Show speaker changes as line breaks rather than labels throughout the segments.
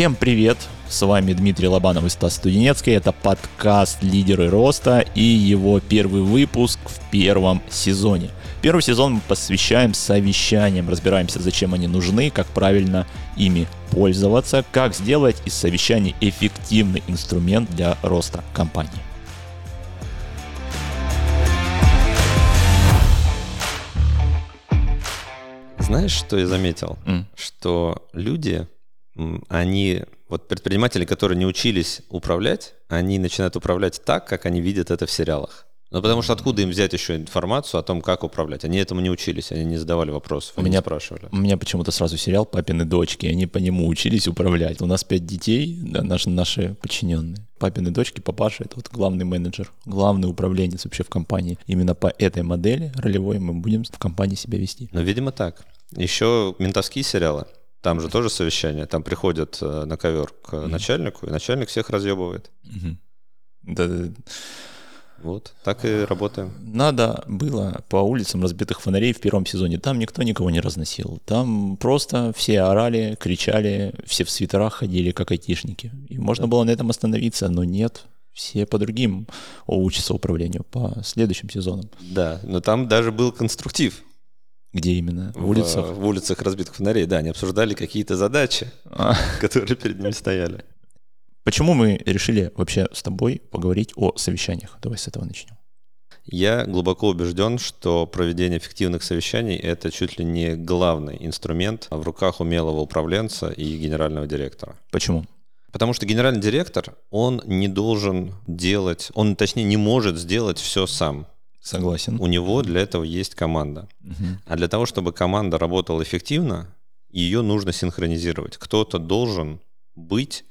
Всем привет! С вами Дмитрий Лобанов и Стас Студенецкий. Это подкаст «Лидеры роста» и его первый выпуск в первом сезоне. Первый сезон мы посвящаем совещаниям, разбираемся, зачем они нужны, как правильно ими пользоваться, как сделать из совещаний эффективный инструмент для роста компании.
Знаешь, что я заметил? Mm. Что люди они, вот предприниматели, которые не учились управлять, они начинают управлять так, как они видят это в сериалах. Ну, потому что откуда им взять еще информацию о том, как управлять? Они этому не учились, они не задавали вопросов,
у меня, спрашивали. У меня почему-то сразу сериал «Папины дочки», они по нему учились управлять. У нас пять детей, да, наши, наши подчиненные. Папины дочки, папаша — это вот главный менеджер, главный управленец вообще в компании. Именно по этой модели ролевой мы будем в компании себя вести.
Ну, видимо, так. Еще ментовские сериалы. Там же тоже совещание. Там приходят э, на ковер к mm-hmm. начальнику, и начальник всех разъебывает.
Mm-hmm. Да, да.
Вот, так и работаем.
Надо было по улицам разбитых фонарей в первом сезоне. Там никто никого не разносил. Там просто все орали, кричали, все в свитерах ходили, как айтишники. И можно да. было на этом остановиться, но нет. Все по другим учатся управлению, по следующим сезонам.
Да, но там даже был конструктив.
Где именно? В, в улицах?
В улицах разбитых фонарей, да. Они обсуждали какие-то задачи, а. которые перед ними стояли.
Почему мы решили вообще с тобой поговорить о совещаниях? Давай с этого начнем.
Я глубоко убежден, что проведение эффективных совещаний – это чуть ли не главный инструмент в руках умелого управленца и генерального директора.
Почему?
Потому что генеральный директор, он не должен делать, он, точнее, не может сделать все сам.
Согласен.
У него для этого есть команда. Угу. А для того, чтобы команда работала эффективно, ее нужно синхронизировать. Кто-то должен быть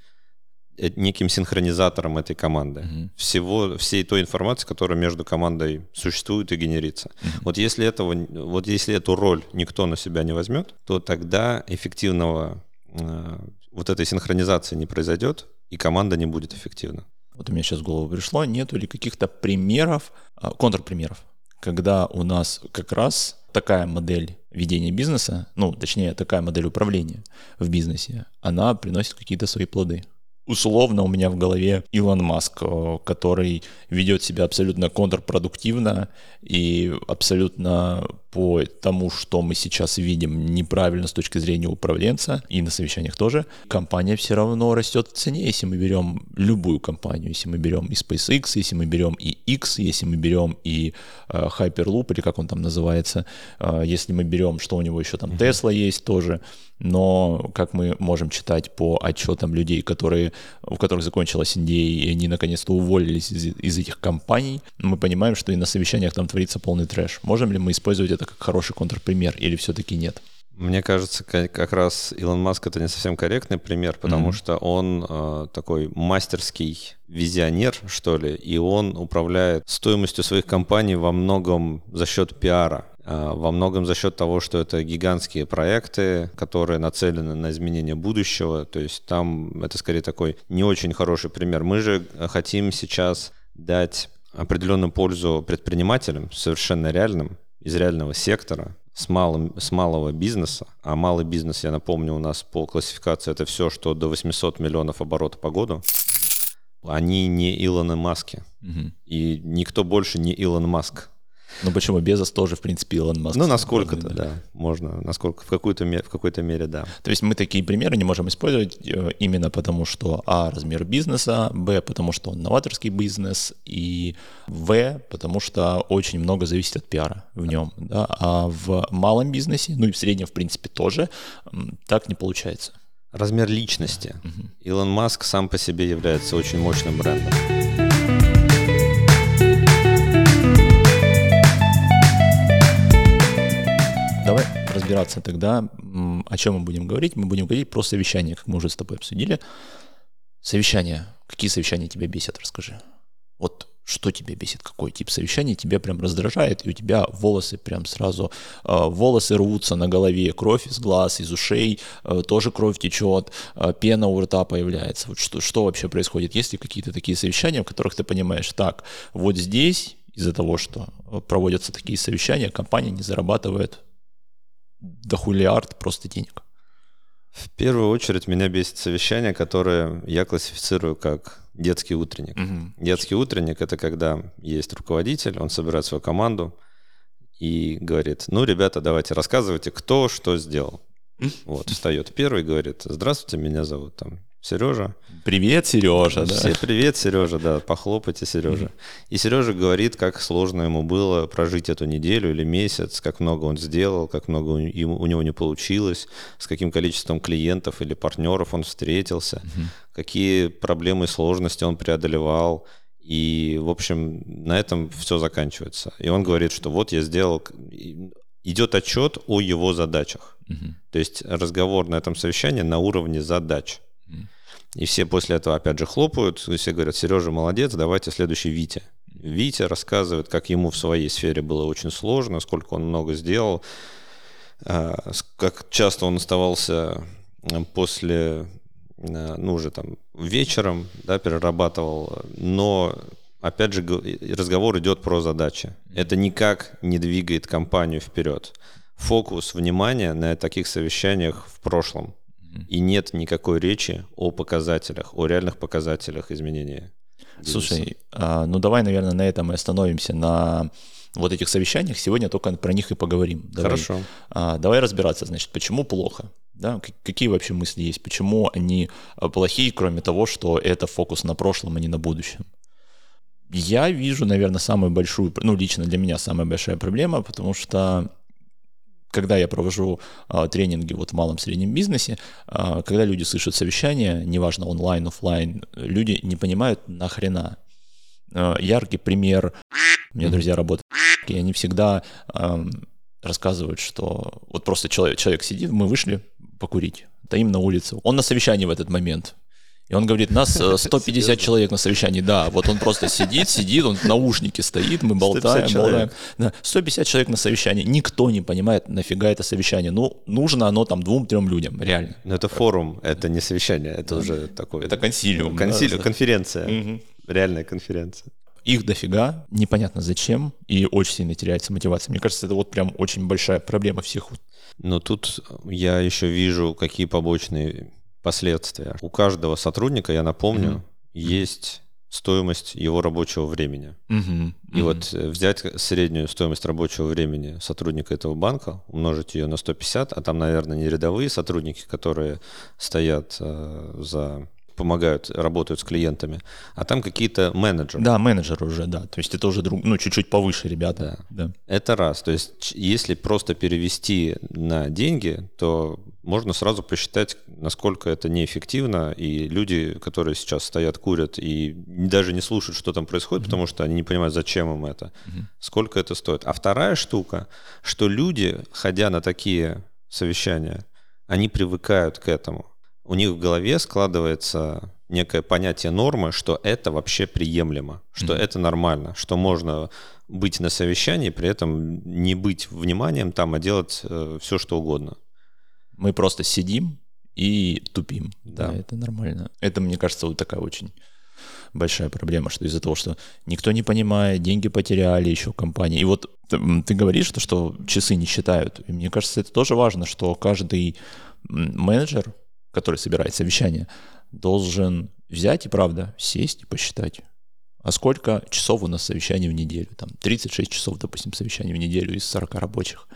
э, неким синхронизатором этой команды. Угу. Всего, всей той информации, которая между командой существует и генерится. Угу. Вот, если этого, вот если эту роль никто на себя не возьмет, то тогда эффективного э, вот этой синхронизации не произойдет, и команда не будет эффективна
вот у меня сейчас в голову пришло, нету ли каких-то примеров, а, контрпримеров, когда у нас как раз такая модель ведения бизнеса, ну, точнее, такая модель управления в бизнесе, она приносит какие-то свои плоды. Условно у меня в голове Илон Маск, э, который ведет себя абсолютно контрпродуктивно и абсолютно по тому, что мы сейчас видим неправильно с точки зрения управленца, и на совещаниях тоже, компания все равно растет в цене, если мы берем любую компанию, если мы берем и SpaceX, если мы берем и X, если мы берем и э, Hyperloop, или как он там называется, э, если мы берем, что у него еще там, Tesla есть тоже, но как мы можем читать по отчетам людей, которые, у которых закончилась NDA, и они наконец-то уволились из, из этих компаний, мы понимаем, что и на совещаниях там творится полный трэш. Можем ли мы использовать это как хороший контрпример или все-таки нет?
Мне кажется, как раз Илон Маск это не совсем корректный пример, потому mm-hmm. что он э, такой мастерский визионер, что ли, и он управляет стоимостью своих компаний во многом за счет пиара. А, во многом за счет того, что это гигантские проекты, которые нацелены на изменение будущего. То есть там это скорее такой не очень хороший пример. Мы же хотим сейчас дать определенную пользу предпринимателям, совершенно реальным, из реального сектора, с, малым, с малого бизнеса. А малый бизнес, я напомню, у нас по классификации это все, что до 800 миллионов оборота по году. Они не Илоны Маски. Угу. И никто больше не Илон Маск.
Ну почему? Безос тоже, в принципе, Илон Маск.
Ну, насколько-то, да. Можно, насколько, в, мере, в какой-то мере, да.
То есть мы такие примеры не можем использовать э, именно потому, что, а, размер бизнеса, б, потому что он новаторский бизнес, и в, потому что очень много зависит от пиара в нем, да. А в малом бизнесе, ну и в среднем, в принципе, тоже так не получается.
Размер личности. Угу. Илон Маск сам по себе является очень мощным брендом.
Разбираться тогда, о чем мы будем говорить. Мы будем говорить про совещание, как мы уже с тобой обсудили. Совещание. Какие совещания тебя бесят, расскажи. Вот что тебя бесит, какой тип совещания тебя прям раздражает, и у тебя волосы прям сразу, э, волосы рвутся на голове, кровь из глаз, из ушей, э, тоже кровь течет, э, пена у рта появляется. Вот что, что вообще происходит? Есть ли какие-то такие совещания, в которых ты понимаешь, так, вот здесь из-за того, что проводятся такие совещания, компания не зарабатывает дохулиард просто денег.
В первую очередь меня бесит совещание, которое я классифицирую как детский утренник. Угу. Детский утренник — это когда есть руководитель, он собирает свою команду и говорит, ну, ребята, давайте рассказывайте, кто что сделал. Вот, встает первый и говорит, здравствуйте, меня зовут там Сережа.
Привет, Сережа, да.
Все, привет, Сережа, да, похлопайте, Сережа. И Сережа говорит, как сложно ему было прожить эту неделю или месяц, как много он сделал, как много у, у него не получилось, с каким количеством клиентов или партнеров он встретился, mm-hmm. какие проблемы и сложности он преодолевал. И, в общем, на этом все заканчивается. И он говорит, что вот я сделал... Идет отчет о его задачах. Mm-hmm. То есть разговор на этом совещании на уровне задач. И все после этого опять же хлопают, и все говорят, Сережа молодец, давайте следующий Витя. Витя рассказывает, как ему в своей сфере было очень сложно, сколько он много сделал, а, как часто он оставался после, а, ну уже там вечером, да, перерабатывал, но опять же разговор идет про задачи. Это никак не двигает компанию вперед. Фокус внимания на таких совещаниях в прошлом и нет никакой речи о показателях, о реальных показателях изменения.
Бизнеса. Слушай, а, ну давай, наверное, на этом мы остановимся, на вот этих совещаниях. Сегодня только про них и поговорим.
Давай, Хорошо.
А, давай разбираться, значит, почему плохо. Да, какие вообще мысли есть, почему они а, плохие, кроме того, что это фокус на прошлом, а не на будущем. Я вижу, наверное, самую большую, ну, лично для меня самая большая проблема, потому что когда я провожу а, тренинги вот в малом среднем бизнесе, а, когда люди слышат совещание, неважно онлайн, офлайн, люди не понимают нахрена. А, яркий пример. У меня друзья работают, и они всегда а, рассказывают, что вот просто человек, человек сидит, мы вышли покурить, стоим на улице, он на совещании в этот момент, и он говорит, нас 150 э, человек на совещании. Да, вот он просто сидит, сидит, он в наушнике стоит, мы болтаем, 150 болтаем. Да, 150 человек на совещании. Никто не понимает, нафига это совещание. Ну, нужно оно там двум-трем людям, реально.
Но это форум, это не совещание, это уже такое.
Это консилиум.
Консилиум, да, конференция. Угу. Реальная конференция.
Их дофига, непонятно зачем, и очень сильно теряется мотивация. Мне кажется, это вот прям очень большая проблема всех.
Но тут я еще вижу, какие побочные последствия. У каждого сотрудника, я напомню, mm-hmm. есть стоимость его рабочего времени. Mm-hmm. И mm-hmm. вот э, взять среднюю стоимость рабочего времени сотрудника этого банка, умножить ее на 150, а там, наверное, не рядовые сотрудники, которые стоят э, за помогают, работают с клиентами, а там какие-то менеджеры.
Да, менеджеры уже, да. То есть это уже друг, ну, чуть-чуть повыше ребята.
Да. да. Это раз. То есть если просто перевести на деньги, то можно сразу посчитать, насколько это неэффективно, и люди, которые сейчас стоят, курят и даже не слушают, что там происходит, mm-hmm. потому что они не понимают, зачем им это, mm-hmm. сколько это стоит. А вторая штука, что люди, ходя на такие совещания, они привыкают к этому у них в голове складывается некое понятие нормы, что это вообще приемлемо, что mm-hmm. это нормально, что можно быть на совещании, при этом не быть вниманием там, а делать э, все, что угодно.
Мы просто сидим и тупим.
Да. да,
это нормально. Это, мне кажется, вот такая очень большая проблема, что из-за того, что никто не понимает, деньги потеряли еще компании. И вот ты, говоришь, что, что часы не считают. И мне кажется, это тоже важно, что каждый менеджер который собирает совещание, должен взять и, правда, сесть и посчитать. А сколько часов у нас совещаний в неделю? Там 36 часов, допустим, совещаний в неделю из 40 рабочих.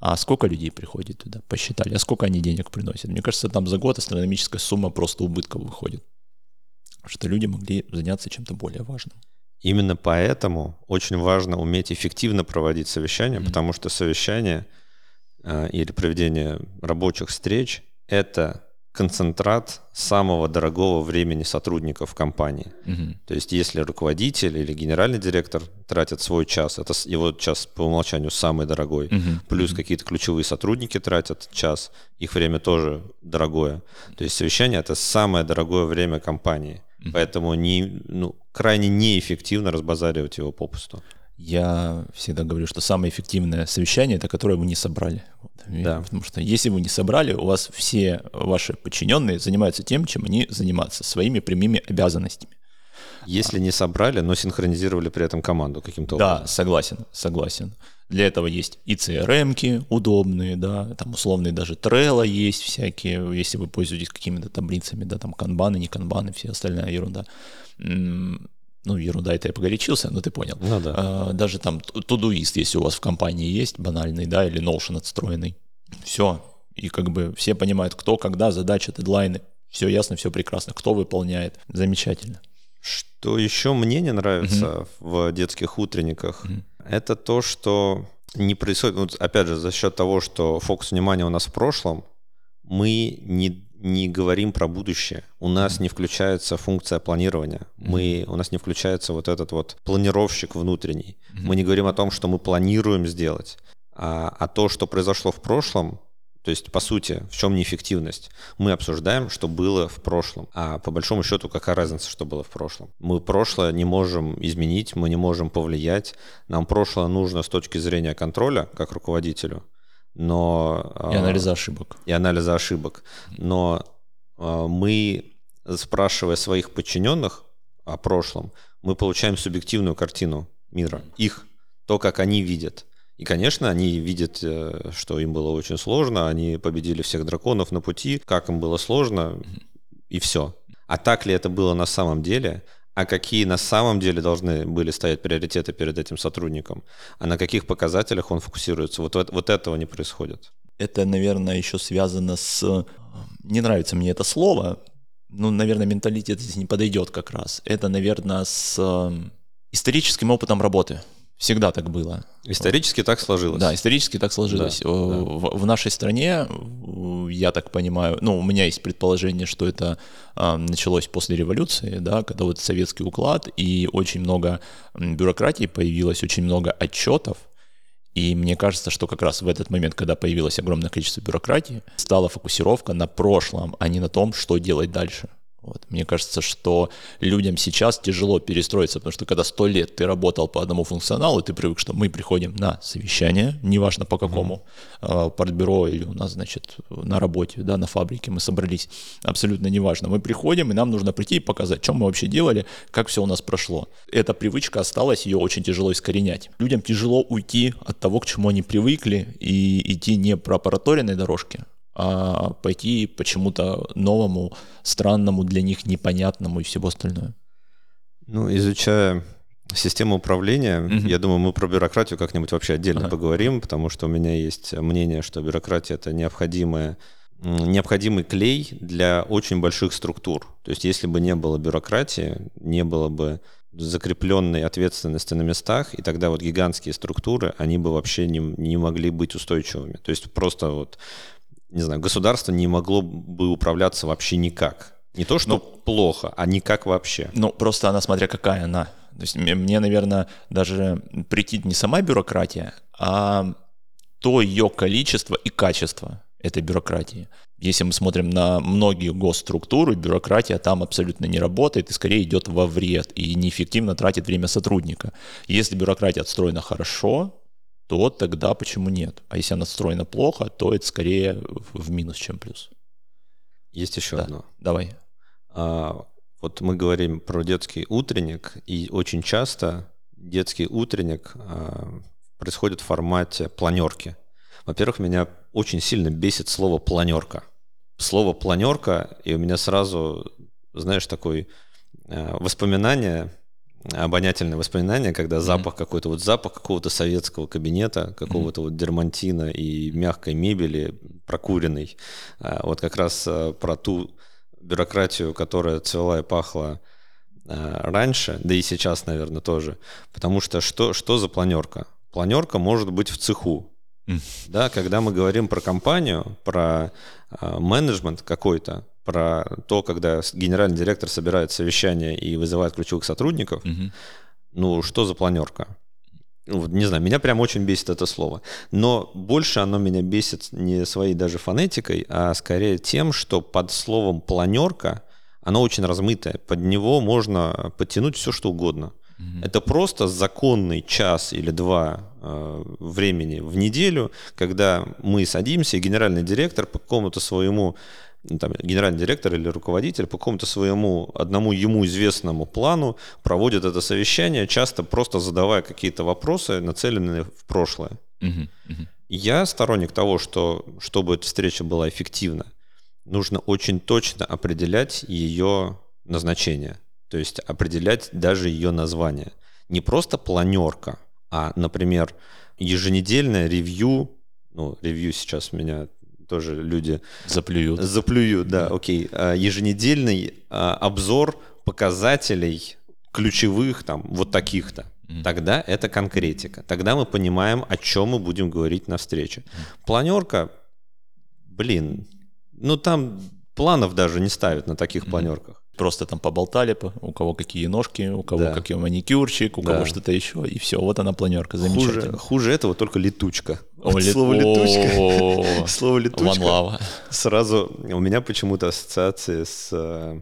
А сколько людей приходит туда? Посчитали. А сколько они денег приносят? Мне кажется, там за год астрономическая сумма просто убытков выходит. Что люди могли заняться чем-то более важным.
Именно поэтому очень важно уметь эффективно проводить совещания, mm-hmm. потому что совещание э, или проведение рабочих встреч — это концентрат самого дорогого времени сотрудников компании. Угу. То есть если руководитель или генеральный директор тратят свой час, это его час по умолчанию самый дорогой, угу. плюс угу. какие-то ключевые сотрудники тратят час, их время тоже дорогое. То есть совещание это самое дорогое время компании, угу. поэтому не, ну, крайне неэффективно разбазаривать его попусту.
Я всегда говорю, что самое эффективное совещание это которое вы не собрали.
Да.
Потому что если вы не собрали, у вас все ваши подчиненные занимаются тем, чем они занимаются, своими прямыми обязанностями.
Если не собрали, но синхронизировали при этом команду каким-то
образом. Да, согласен, согласен. Для этого есть и CRM-ки удобные, да, там условные даже Trello есть всякие, если вы пользуетесь какими-то таблицами, да, там канбаны, не канбаны, все остальная ерунда. Ну, ерунда, это я погорячился, но ты понял.
Ну, да.
А, даже там Todoist, если у вас в компании есть, банальный, да, или Notion отстроенный. Все. И как бы все понимают, кто, когда, задачи, дедлайны. Все ясно, все прекрасно. Кто выполняет. Замечательно.
Что еще мне не нравится угу. в детских утренниках, угу. это то, что не происходит, вот опять же, за счет того, что фокус внимания у нас в прошлом, мы не, не говорим про будущее. У нас не включается функция планирования. Мы, у нас не включается вот этот вот планировщик внутренний. Мы не говорим о том, что мы планируем сделать, а, а то, что произошло в прошлом, то есть, по сути, в чем неэффективность? Мы обсуждаем, что было в прошлом. А по большому счету, какая разница, что было в прошлом? Мы прошлое не можем изменить, мы не можем повлиять. Нам прошлое нужно с точки зрения контроля, как руководителю, но...
И анализа ошибок.
И анализа ошибок. Но а, мы, спрашивая своих подчиненных о прошлом, мы получаем субъективную картину мира, их, то, как они видят. И, конечно, они видят, э, что им было очень сложно, они победили всех драконов на пути, как им было сложно, и все. А так ли это было на самом деле? А какие на самом деле должны были стоять приоритеты перед этим сотрудником? А на каких показателях он фокусируется? Вот, вот этого не происходит.
Это, наверное, еще связано с... Не нравится мне это слово, ну, наверное, менталитет здесь не подойдет как раз. Это, наверное, с э, историческим опытом работы. Всегда так было.
Исторически так сложилось.
Да, исторически так сложилось. Да, в, да. в нашей стране, я так понимаю, ну, у меня есть предположение, что это э, началось после революции, да, когда вот советский уклад, и очень много бюрократии появилось, очень много отчетов, и мне кажется, что как раз в этот момент, когда появилось огромное количество бюрократии, стала фокусировка на прошлом, а не на том, что делать дальше. Вот. Мне кажется, что людям сейчас тяжело перестроиться, потому что когда сто лет ты работал по одному функционалу, ты привык, что мы приходим на совещание, неважно по какому, mm-hmm. партбюро или у нас, значит, на работе, да, на фабрике мы собрались, абсолютно неважно. Мы приходим, и нам нужно прийти и показать, что мы вообще делали, как все у нас прошло. Эта привычка осталась, ее очень тяжело искоренять. Людям тяжело уйти от того, к чему они привыкли, и идти не по проторенной дорожке, а пойти почему-то новому, странному, для них непонятному и всего остальное.
Ну, изучая систему управления, угу. я думаю, мы про бюрократию как-нибудь вообще отдельно ага. поговорим, потому что у меня есть мнение, что бюрократия это необходимая необходимый клей для очень больших структур. То есть если бы не было бюрократии, не было бы закрепленной ответственности на местах, и тогда вот гигантские структуры, они бы вообще не, не могли быть устойчивыми. То есть просто вот не знаю, государство не могло бы управляться вообще никак. Не то, что ну, плохо, а никак вообще.
Ну, просто она, смотря какая она. То есть мне, наверное, даже прийти не сама бюрократия, а то ее количество и качество этой бюрократии. Если мы смотрим на многие госструктуры, бюрократия там абсолютно не работает и скорее идет во вред и неэффективно тратит время сотрудника. Если бюрократия отстроена хорошо, то тогда почему нет? А если она настроена плохо, то это скорее в минус, чем плюс.
Есть еще
да.
одно.
Давай.
А, вот мы говорим про детский утренник, и очень часто детский утренник а, происходит в формате планерки. Во-первых, меня очень сильно бесит слово планерка. Слово планерка, и у меня сразу, знаешь, такое а, воспоминание обонятельное воспоминание, когда запах mm-hmm. какой-то, вот запах какого-то советского кабинета, какого-то mm-hmm. вот дермантина и мягкой мебели, прокуренной. А, вот как раз а, про ту бюрократию, которая цвела и пахла а, раньше, да и сейчас, наверное, тоже. Потому что что, что за планерка? Планерка может быть в цеху. Mm. Да, когда мы говорим про компанию, про менеджмент какой-то, про то, когда генеральный директор собирает совещание и вызывает ключевых сотрудников, угу. ну, что за планерка? Ну, не знаю, меня прям очень бесит это слово. Но больше оно меня бесит не своей даже фонетикой, а скорее тем, что под словом планерка оно очень размытое. Под него можно подтянуть все, что угодно. Это просто законный час или два э, времени в неделю, когда мы садимся, и генеральный директор по какому-то своему ну, там, генеральный директор или руководитель по какому-то своему одному ему известному плану проводит это совещание, часто просто задавая какие-то вопросы, нацеленные в прошлое. Uh-huh, uh-huh. Я сторонник того, что чтобы эта встреча была эффективна, нужно очень точно определять ее назначение, то есть определять даже ее название. Не просто планерка, а, например, еженедельное ревью, ну, ревью сейчас меня тоже люди...
Заплюют.
Заплюют, да, окей. А, еженедельный а, обзор показателей ключевых там вот таких-то. Тогда это конкретика. Тогда мы понимаем, о чем мы будем говорить на встрече. Планерка, блин, ну там планов даже не ставят на таких планерках.
Просто там поболтали, у кого какие ножки, у кого да. какой маникюрчик, у да. кого что-то еще, и все, вот она планерка,
замечательно. Хуже, хуже этого только летучка. О, вот слово летучка. Слово летучка. Сразу у меня почему-то ассоциации с э,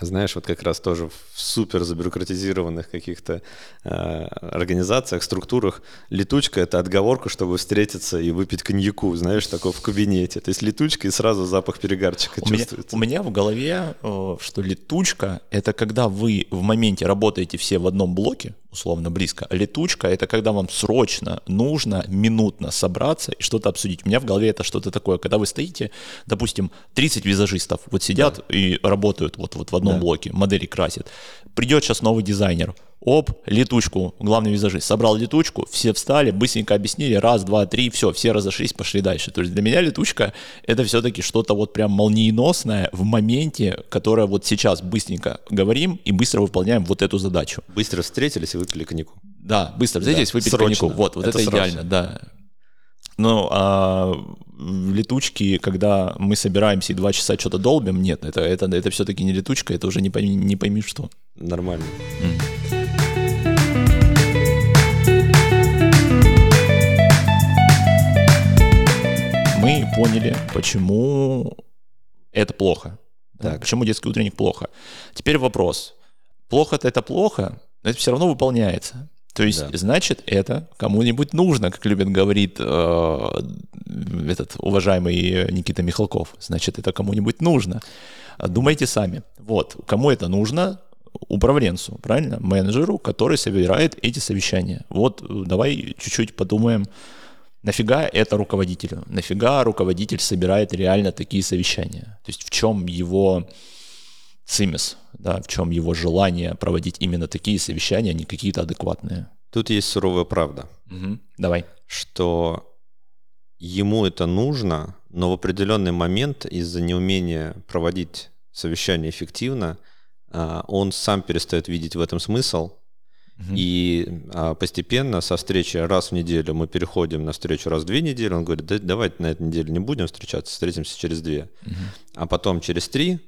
знаешь, вот как раз тоже в супер забюрократизированных каких-то э, организациях, структурах летучка — это отговорка, чтобы встретиться и выпить коньяку, знаешь, такой в кабинете. То есть летучка и сразу запах перегарчика
у
чувствуется.
Меня, у меня в голове, э, что летучка — это когда вы в моменте работаете все в одном блоке, условно близко. Летучка — это когда вам срочно нужно минутно собраться и что-то обсудить. У меня в голове это что-то такое, когда вы стоите, допустим, 30 визажистов вот сидят да. и работают вот, вот в одном да. блоке, модели красят. Придет сейчас новый дизайнер, оп, летучку, главный визажист, собрал летучку, все встали, быстренько объяснили, раз, два, три, все, все разошлись, пошли дальше. То есть для меня летучка это все-таки что-то вот прям молниеносное в моменте, которое вот сейчас быстренько говорим и быстро выполняем вот эту задачу.
Быстро встретились и выпили коньяку.
Да, быстро встретились, да, выпили срочно. коньяку. Вот, вот это, это идеально, да. Ну, а летучки, когда мы собираемся и два часа что-то долбим, нет, это, это, это все-таки не летучка, это уже не пойми, не пойми что.
Нормально. Mm.
Поняли, почему это плохо. Да, почему детский утренник плохо. Теперь вопрос. Плохо-то это плохо, но это все равно выполняется. То есть, да. значит, это кому-нибудь нужно, как любит говорит э, этот уважаемый Никита Михалков. Значит, это кому-нибудь нужно. Думайте сами. Вот, кому это нужно? Управленцу, правильно? Менеджеру, который собирает эти совещания. Вот, давай чуть-чуть подумаем, Нафига это руководителю? Нафига руководитель собирает реально такие совещания? То есть в чем его цимис, да, в чем его желание проводить именно такие совещания, а не какие-то адекватные?
Тут есть суровая правда.
Угу. Давай.
Что ему это нужно, но в определенный момент из-за неумения проводить совещание эффективно, а, он сам перестает видеть в этом смысл, и а, постепенно со встречи раз в неделю мы переходим на встречу раз в две недели. Он говорит, да, давайте на этой неделе не будем встречаться, встретимся через две. Угу. А потом через три.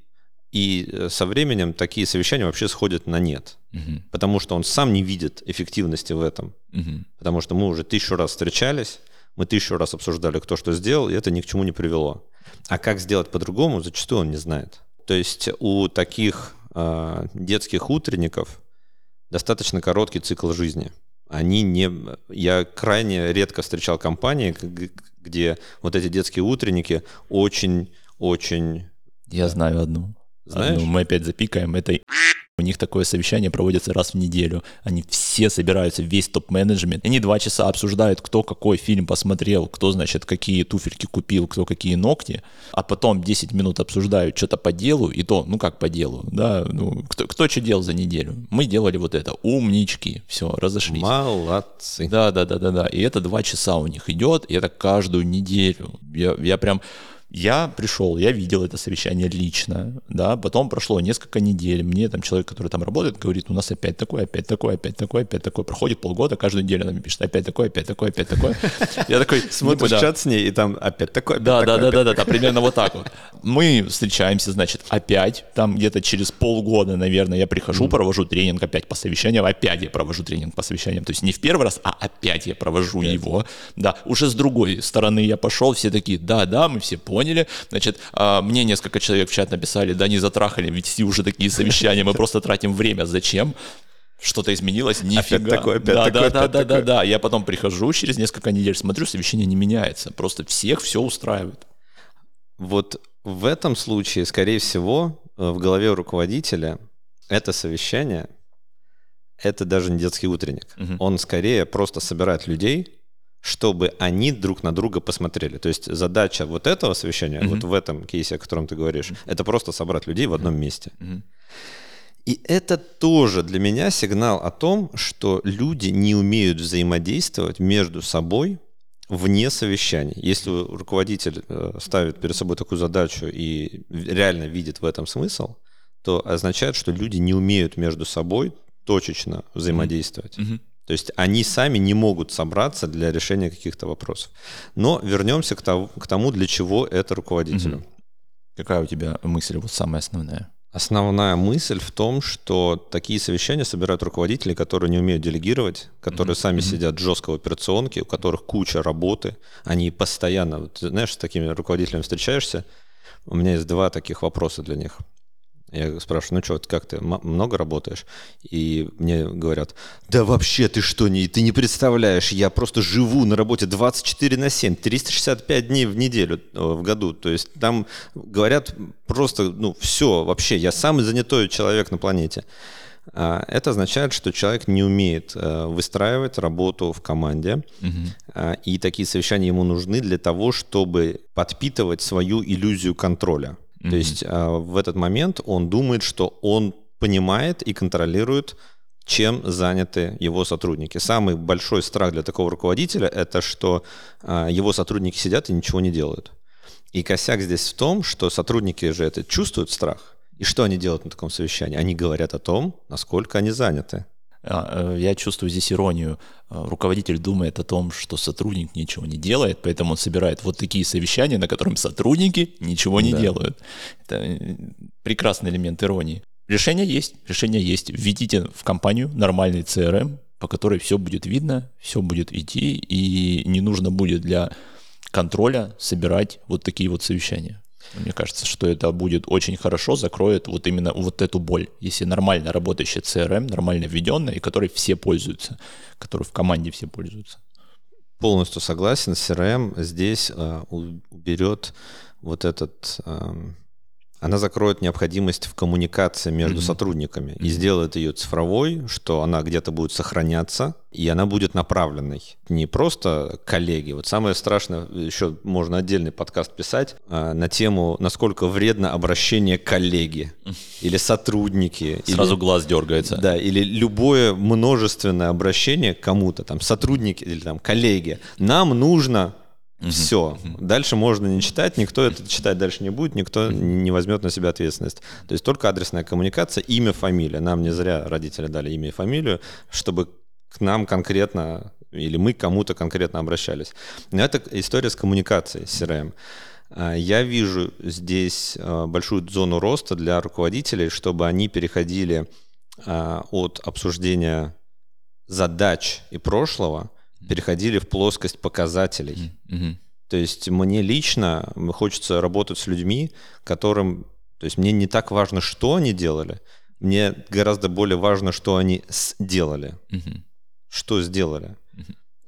И э, со временем такие совещания вообще сходят на нет. Угу. Потому что он сам не видит эффективности в этом. Угу. Потому что мы уже тысячу раз встречались, мы тысячу раз обсуждали, кто что сделал, и это ни к чему не привело. А как сделать по-другому, зачастую он не знает. То есть у таких э, детских утренников достаточно короткий цикл жизни. Они не... Я крайне редко встречал компании, где вот эти детские утренники очень-очень...
Я знаю одну. Знаешь? Одну. Мы опять запикаем. Это у них такое совещание проводится раз в неделю. Они все собираются, весь топ-менеджмент. Они два часа обсуждают, кто какой фильм посмотрел, кто, значит, какие туфельки купил, кто какие ногти. А потом 10 минут обсуждают что-то по делу, и то, ну как по делу, да, ну кто, кто что делал за неделю. Мы делали вот это, умнички, все, разошлись.
Молодцы.
Да, да, да, да, да. И это два часа у них идет, и это каждую неделю. Я, я прям я пришел, я видел это совещание лично, да, потом прошло несколько недель, мне там человек, который там работает, говорит, у нас опять такое, опять такое, опять такое, опять такое, проходит полгода, каждую неделю она мне пишет, опять такое, опять такое, опять такое.
Я такой, смотришь чат с ней, и там опять такое,
Да, да, да, да, да, примерно вот так вот. Мы встречаемся, значит, опять, там где-то через полгода, наверное, я прихожу, провожу тренинг опять по совещаниям, опять я провожу тренинг по совещаниям, то есть не в первый раз, а опять я провожу его, да, уже с другой стороны я пошел, все такие, да, да, мы все поняли, поняли. Значит, а, мне несколько человек в чат написали, да не затрахали, ведь все уже такие совещания, мы просто тратим время. Зачем? что-то изменилось, нифига.
Опять такое, опять
да,
такое,
да,
опять
да, да,
такое.
да, да. Я потом прихожу через несколько недель, смотрю, совещание не меняется. Просто всех все устраивает.
Вот в этом случае, скорее всего, э, в голове руководителя это совещание, это даже не детский утренник.
Мгм.
Он скорее просто собирает людей, чтобы они друг на друга посмотрели. То есть задача вот этого совещания,
Мгм.
вот в этом кейсе, о котором ты говоришь, это просто собрать людей в одном месте.
Мгм.
И это тоже для меня сигнал о том, что люди не умеют взаимодействовать между собой вне совещаний. Если руководитель э, ставит перед собой такую задачу и реально видит в этом смысл, то означает, что люди не умеют между собой точечно взаимодействовать.
Мгм.
То есть они сами не могут собраться для решения каких-то вопросов. Но вернемся к тому, к тому для чего это руководителю.
Какая у тебя мысль вот самая основная?
Основная мысль в том, что такие совещания собирают руководители, которые не умеют делегировать, которые
Мгм.
сами сидят жестко в операционке, у которых куча работы, они постоянно, вот, знаешь, с такими руководителями встречаешься, у меня есть два таких вопроса для них. Я спрашиваю, ну что, как ты, много работаешь? И мне говорят, да вообще ты что, не, ты не представляешь, я просто живу на работе 24 на 7, 365 дней в неделю, э, в году. То есть там говорят просто, ну все, вообще, я самый занятой человек на планете. А, Это означает, что человек не умеет э, выстраивать работу в команде, а, и такие совещания ему нужны для того, чтобы подпитывать свою иллюзию контроля. То
Мгм.
есть а, в этот момент он думает, что он понимает и контролирует, чем заняты его сотрудники. Самый большой страх для такого руководителя – это что а, его сотрудники сидят и ничего не делают. И косяк здесь в том, что сотрудники же это чувствуют страх. И что они делают на таком совещании? Они говорят о том, насколько они заняты.
А, э, Я чувствую здесь иронию. А, Руководитель думает о том, что сотрудник ничего не делает, поэтому он собирает вот такие совещания, на котором сотрудники ничего не
Да.
делают. Это э, прекрасный элемент иронии. Решение есть, решение есть. Введите в компанию нормальный CRM, по которой все будет видно, все будет идти, и не нужно будет для контроля собирать вот такие вот совещания. Мне кажется, что это будет очень хорошо, закроет вот именно вот эту боль. Если нормально работающий CRM, нормально введенный, и которой все пользуются, который в команде все пользуются.
Полностью согласен. CRM здесь э, уберет вот этот... эм, она закроет необходимость в коммуникации между
Мгм.
сотрудниками и
Мгм.
сделает ее цифровой, что она где-то будет сохраняться, и она будет направленной. Не просто коллеги. Вот самое страшное, еще можно отдельный подкаст писать э, на тему, насколько вредно обращение коллеги или сотрудники. или-
Сразу глаз дергается.
да, или любое множественное обращение к кому-то, там, сотрудники или там коллеги. Нам нужно все. Дальше можно не читать, никто это читать дальше не будет, никто не возьмет на себя ответственность. То есть только адресная коммуникация, имя, фамилия. Нам не зря родители дали имя и фамилию, чтобы к нам конкретно или мы к кому-то конкретно обращались. Но это история с коммуникацией, с CRM. А, Я вижу здесь а, большую зону роста для руководителей, чтобы они переходили а, от обсуждения задач и прошлого, переходили в плоскость показателей. То есть мне лично хочется работать с людьми, которым... То есть мне не так важно, что они делали, мне гораздо более важно, что они сделали. Что сделали.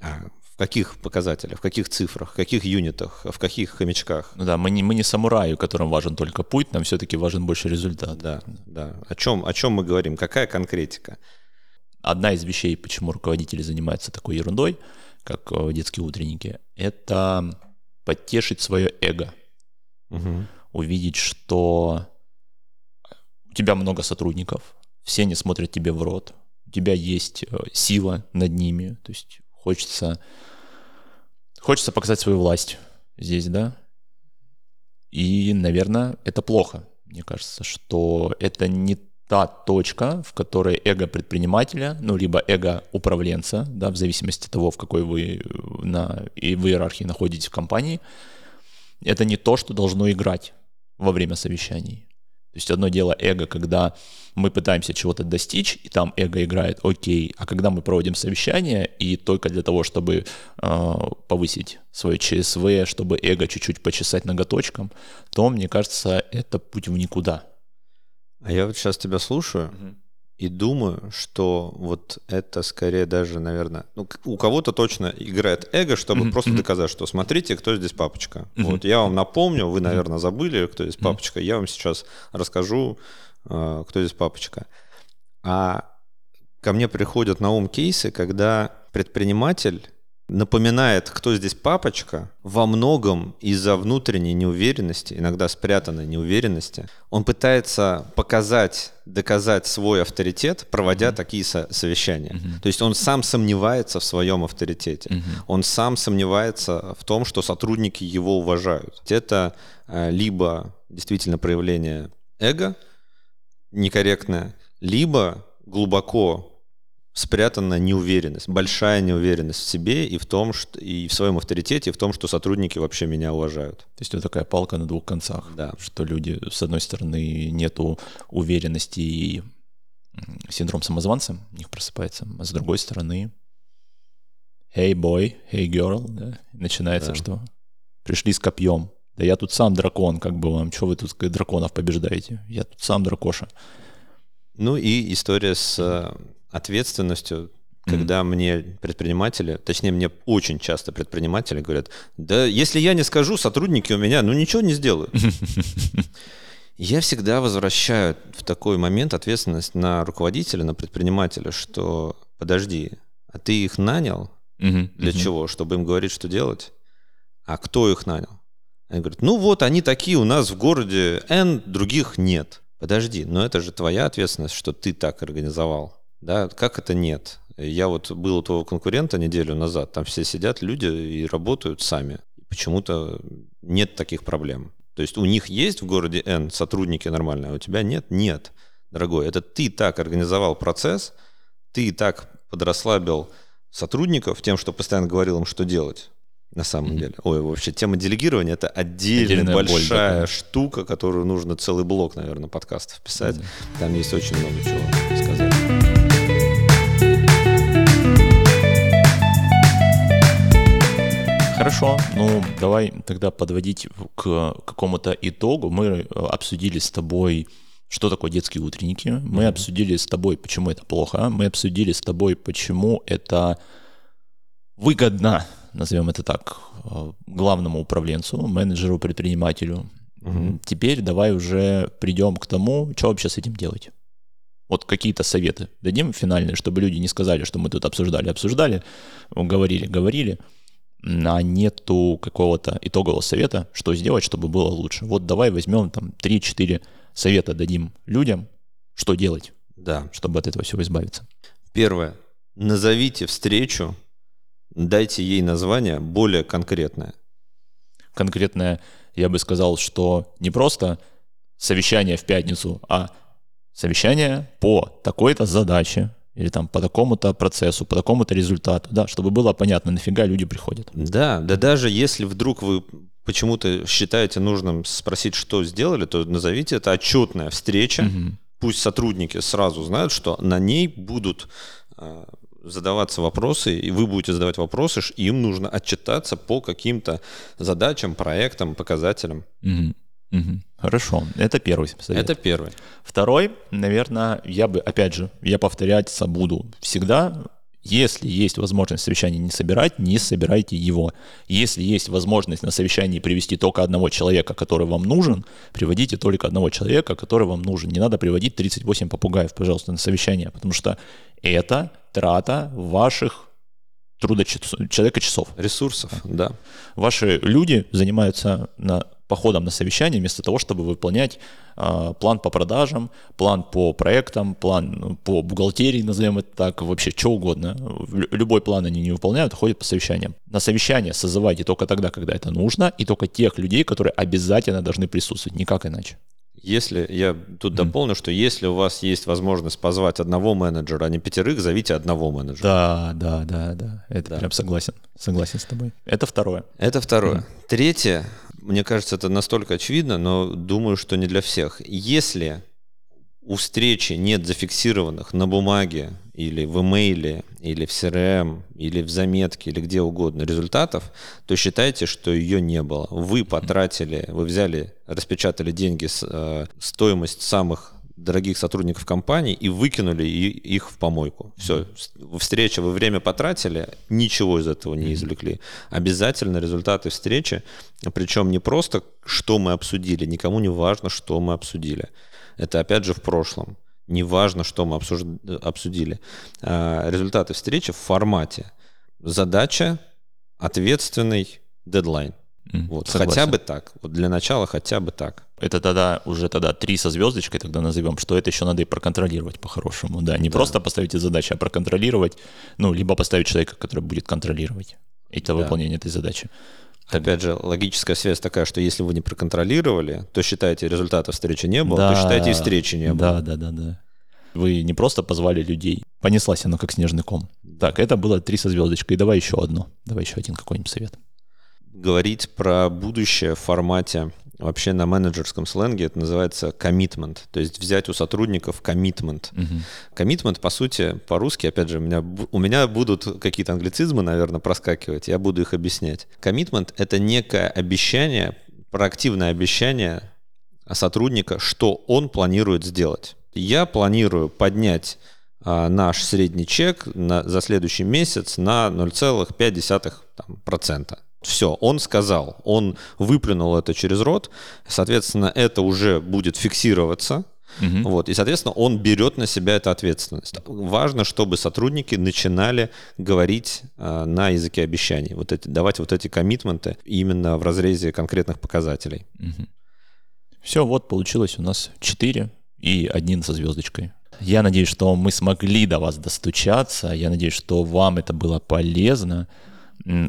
А в каких показателях, в каких цифрах, в каких юнитах, в каких хомячках.
Ну да, мы не, мы не самураи, которым важен только путь, нам все-таки важен больше результат.
Да, да. О чем, о чем мы говорим? Какая конкретика?
Одна из вещей, почему руководители занимаются такой ерундой, как э, детские утренники, это подтешить свое эго.
Мгм.
увидеть, что у тебя много сотрудников, все не смотрят тебе в рот, у тебя есть э, сила над ними, то есть хочется, хочется показать свою власть здесь, да, и, наверное, это плохо, мне кажется, что это не та точка, в которой эго предпринимателя, ну, либо эго управленца, да, в зависимости от того, в какой вы на, и в иерархии находитесь в компании, это не то, что должно играть во время совещаний. То есть одно дело эго, когда мы пытаемся чего-то достичь, и там эго играет окей, а когда мы проводим совещание, и только для того, чтобы э, повысить свое ЧСВ, чтобы эго чуть-чуть почесать ноготочком, то, мне кажется, это путь в никуда.
А я вот сейчас тебя слушаю, И думаю, что вот это скорее даже, наверное, ну, у кого-то точно играет эго, чтобы mm-hmm. просто доказать, что смотрите, кто здесь папочка. Mm-hmm. Вот я вам напомню, вы, наверное, забыли, кто здесь папочка. Я вам сейчас расскажу, э, кто здесь папочка. А ко мне приходят на ум кейсы, когда предприниматель напоминает, кто здесь папочка, во многом из-за внутренней неуверенности, иногда спрятанной неуверенности. Он пытается показать, доказать свой авторитет, проводя mm-hmm. такие со- совещания. Mm-hmm. То есть он сам сомневается в своем авторитете. Mm-hmm. Он сам сомневается в том, что сотрудники его уважают. Это э, либо действительно проявление эго некорректное, либо глубоко спрятана неуверенность, большая неуверенность в себе и в том, что и в своем авторитете, и в том, что сотрудники вообще меня уважают. То
есть это такая палка на двух концах,
да.
что люди, с одной стороны, нету уверенности и синдром самозванца у них просыпается, а с другой стороны, hey boy, hey girl, да, начинается, да. что пришли с копьем, да я тут сам дракон, как бы вам, что вы тут драконов побеждаете, я тут сам дракоша.
Ну и история с ответственностью, когда mm-hmm. мне предприниматели, точнее, мне очень часто предприниматели говорят, да если я не скажу, сотрудники у меня, ну ничего не сделают. Я всегда возвращаю в такой момент ответственность на руководителя, на предпринимателя, что подожди, а ты их нанял для чего? Чтобы им говорить, что делать? А кто их нанял? Они говорят, ну вот они такие у нас в городе N, других нет. Подожди, но это же твоя ответственность, что ты так организовал. Да, как это нет? Я вот был у твоего конкурента неделю назад, там все сидят люди и работают сами. Почему-то нет таких проблем. То есть у них есть в городе N сотрудники нормальные, а у тебя нет? Нет, дорогой. Это ты так организовал процесс, ты так подрасслабил сотрудников тем, что постоянно говорил им, что делать на самом mm-hmm. деле. Ой, вообще, тема делегирования — это отдельная Отдельная большая боль, штука, которую нужно целый блок, наверное, подкастов писать. Mm-hmm. Там есть очень много чего
Хорошо, ну давай тогда подводить к какому-то итогу. Мы э, обсудили с тобой, что такое детские утренники. Мы mm-hmm. обсудили с тобой, почему это плохо. Мы обсудили с тобой, почему это выгодно, назовем это так, э, главному управленцу, менеджеру, предпринимателю. Mm-hmm. Теперь давай уже придем к тому, что вообще с этим делать. Вот какие-то советы дадим финальные, чтобы люди не сказали, что мы тут обсуждали, обсуждали, говорили, говорили а нету какого-то итогового совета, что сделать, чтобы было лучше. Вот давай возьмем там 3-4 совета дадим людям, что делать,
да.
чтобы от этого всего избавиться.
Первое. Назовите встречу, дайте ей название более конкретное.
Конкретное, я бы сказал, что не просто совещание в пятницу, а совещание по такой-то задаче, или там по такому-то процессу, по такому-то результату, да, чтобы было понятно, нафига люди приходят.
Да, да даже если вдруг вы почему-то считаете нужным спросить, что сделали, то назовите это отчетная встреча. Угу. Пусть сотрудники сразу знают, что на ней будут э, задаваться вопросы, и вы будете задавать вопросы, и им нужно отчитаться по каким-то задачам, проектам, показателям.
Угу. Угу. Хорошо, это первый совет.
Это первый.
Второй, наверное, я бы, опять же, я повторяться буду всегда, если есть возможность совещание не собирать, не собирайте его. Если есть возможность на совещании привести только одного человека, который вам нужен, приводите только одного человека, который вам нужен. Не надо приводить 38 попугаев, пожалуйста, на совещание, потому что это трата ваших трудочасов, человека часов.
Ресурсов, да.
Ваши люди занимаются на походом на совещание, вместо того, чтобы выполнять э, план по продажам, план по проектам, план ну, по бухгалтерии, назовем это так, вообще что угодно. Любой план они не выполняют, ходят по совещаниям. На совещание созывайте только тогда, когда это нужно, и только тех людей, которые обязательно должны присутствовать, никак иначе.
Если я тут дополню, что если у вас есть возможность позвать одного менеджера, а не пятерых, зовите одного менеджера.
Да, да, да, да. Это да. прям согласен. Согласен с тобой. Это второе.
Это второе. Mm. Третье, мне кажется, это настолько очевидно, но думаю, что не для всех. Если у встречи нет зафиксированных на бумаге или в имейле, или в CRM, или в заметке, или где угодно результатов, то считайте, что ее не было. Вы потратили, вы взяли, распечатали деньги, э, стоимость самых дорогих сотрудников компании и выкинули их в помойку. Все, встреча, вы время потратили, ничего из этого не извлекли. Обязательно результаты встречи, причем не просто, что мы обсудили, никому не важно, что мы обсудили. Это опять же в прошлом. Не важно, что мы обсудили. А, результаты встречи в формате. Задача, ответственный дедлайн. Вот, хотя бы так. Вот для начала хотя бы так.
Это тогда уже тогда три со звездочкой тогда назовем, что это еще надо и проконтролировать по-хорошему. Да, не да. просто поставить задачу, а проконтролировать, ну, либо поставить человека, который будет контролировать это да. выполнение этой задачи.
Опять же, логическая связь такая, что если вы не проконтролировали, то считаете, результата встречи не было, да, то считаете, и встречи не
было. Да, да, да, да. Вы не просто позвали людей, понеслась оно как снежный ком. Так, это было три со звездочкой. Давай еще одно. Давай еще один какой-нибудь совет
говорить про будущее в формате вообще на менеджерском сленге это называется commitment, то есть взять у сотрудников commitment. Commitment, по сути, по-русски, опять же, у меня, у меня будут какие-то англицизмы, наверное, проскакивать, я буду их объяснять. Commitment — это некое обещание, проактивное обещание сотрудника, что он планирует сделать. Я планирую поднять а, наш средний чек на, за следующий месяц на 0,5%. Все, он сказал, он выплюнул это через рот, соответственно, это уже будет фиксироваться, Угу. Вот, и, соответственно, он берет на себя эту ответственность. Важно, чтобы сотрудники начинали говорить э, на языке обещаний, вот эти, давать вот эти коммитменты именно в разрезе конкретных показателей. Угу.
Все, вот получилось у нас 4 и один со звездочкой. Я надеюсь, что мы смогли до вас достучаться. Я надеюсь, что вам это было полезно.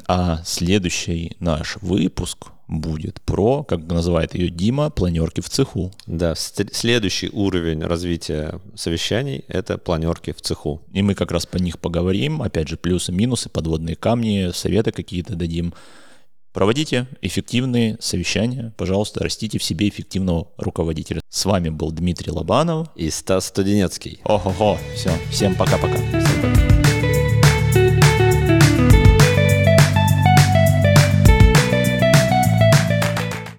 А следующий наш выпуск будет про, как называет ее Дима, планерки в цеху.
Да, следующий уровень развития совещаний — это планерки в цеху.
И мы как раз по них поговорим, опять же, плюсы, минусы, подводные камни, советы какие-то дадим. Проводите эффективные совещания. Пожалуйста, растите в себе эффективного руководителя. С вами был Дмитрий Лобанов
и Стас Студенецкий.
Ого-го, все, всем пока-пока.